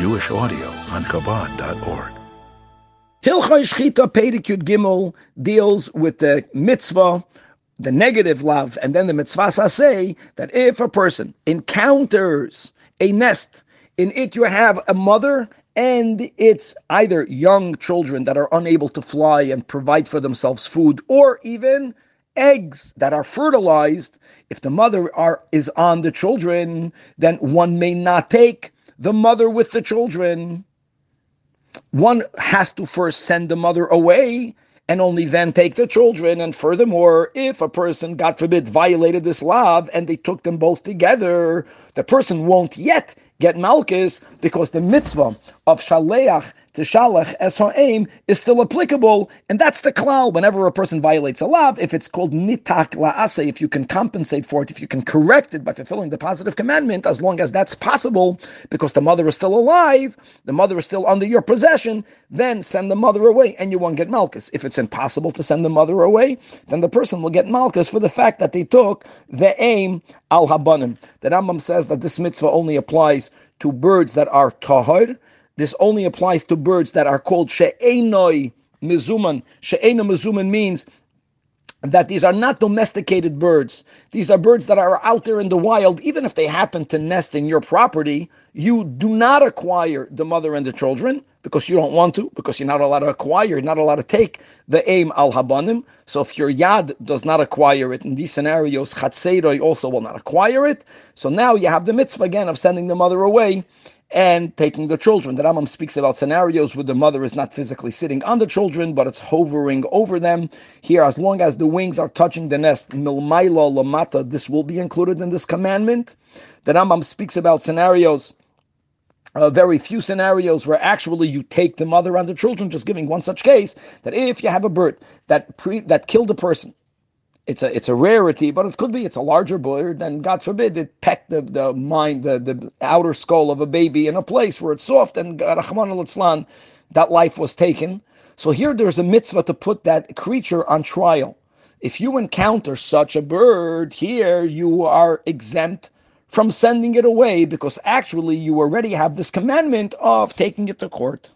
Jewish audio on Chabad.org. Hilchai Shechita Pedikut Gimel deals with the mitzvah, the negative love, and then the mitzvah say that if a person encounters a nest, in it you have a mother and it's either young children that are unable to fly and provide for themselves food, or even eggs that are fertilized. If the mother are, is on the children, then one may not take the mother with the children. One has to first send the mother away and only then take the children. And furthermore, if a person, God forbid, violated this law and they took them both together, the person won't yet get Malchus because the mitzvah of Shaleach teshalach es aim is still applicable, and that's the klal. Whenever a person violates a law, if it's called nitak la'ase, if you can compensate for it, if you can correct it by fulfilling the positive commandment, as long as that's possible, because the mother is still alive, the mother is still under your possession, then send the mother away, and you won't get malchus. If it's impossible to send the mother away, then the person will get malchus for the fact that they took the aim al habanim. The Rambam says that this mitzvah only applies to birds that are tahar this only applies to birds that are called she'enoi mizuman. She'enoi mizuman means that these are not domesticated birds. These are birds that are out there in the wild. Even if they happen to nest in your property, you do not acquire the mother and the children because you don't want to, because you're not allowed to acquire, you're not allowed to take the aim al habanim. So if your yad does not acquire it in these scenarios, chatzeiroi also will not acquire it. So now you have the mitzvah again of sending the mother away and taking the children. The Rambam speaks about scenarios where the mother is not physically sitting on the children, but it's hovering over them. Here, as long as the wings are touching the nest, milmaila lamata, this will be included in this commandment. The Rambam speaks about scenarios. Uh, very few scenarios where actually you take the mother and the children, just giving one such case that if you have a bird that pre, that killed a person it's a it's a rarity, but it could be it's a larger bird, and God forbid it pecked the, the mind, the, the outer skull of a baby in a place where it's soft, and Rahman al that life was taken. So here there's a mitzvah to put that creature on trial. If you encounter such a bird, here you are exempt from sending it away because actually you already have this commandment of taking it to court.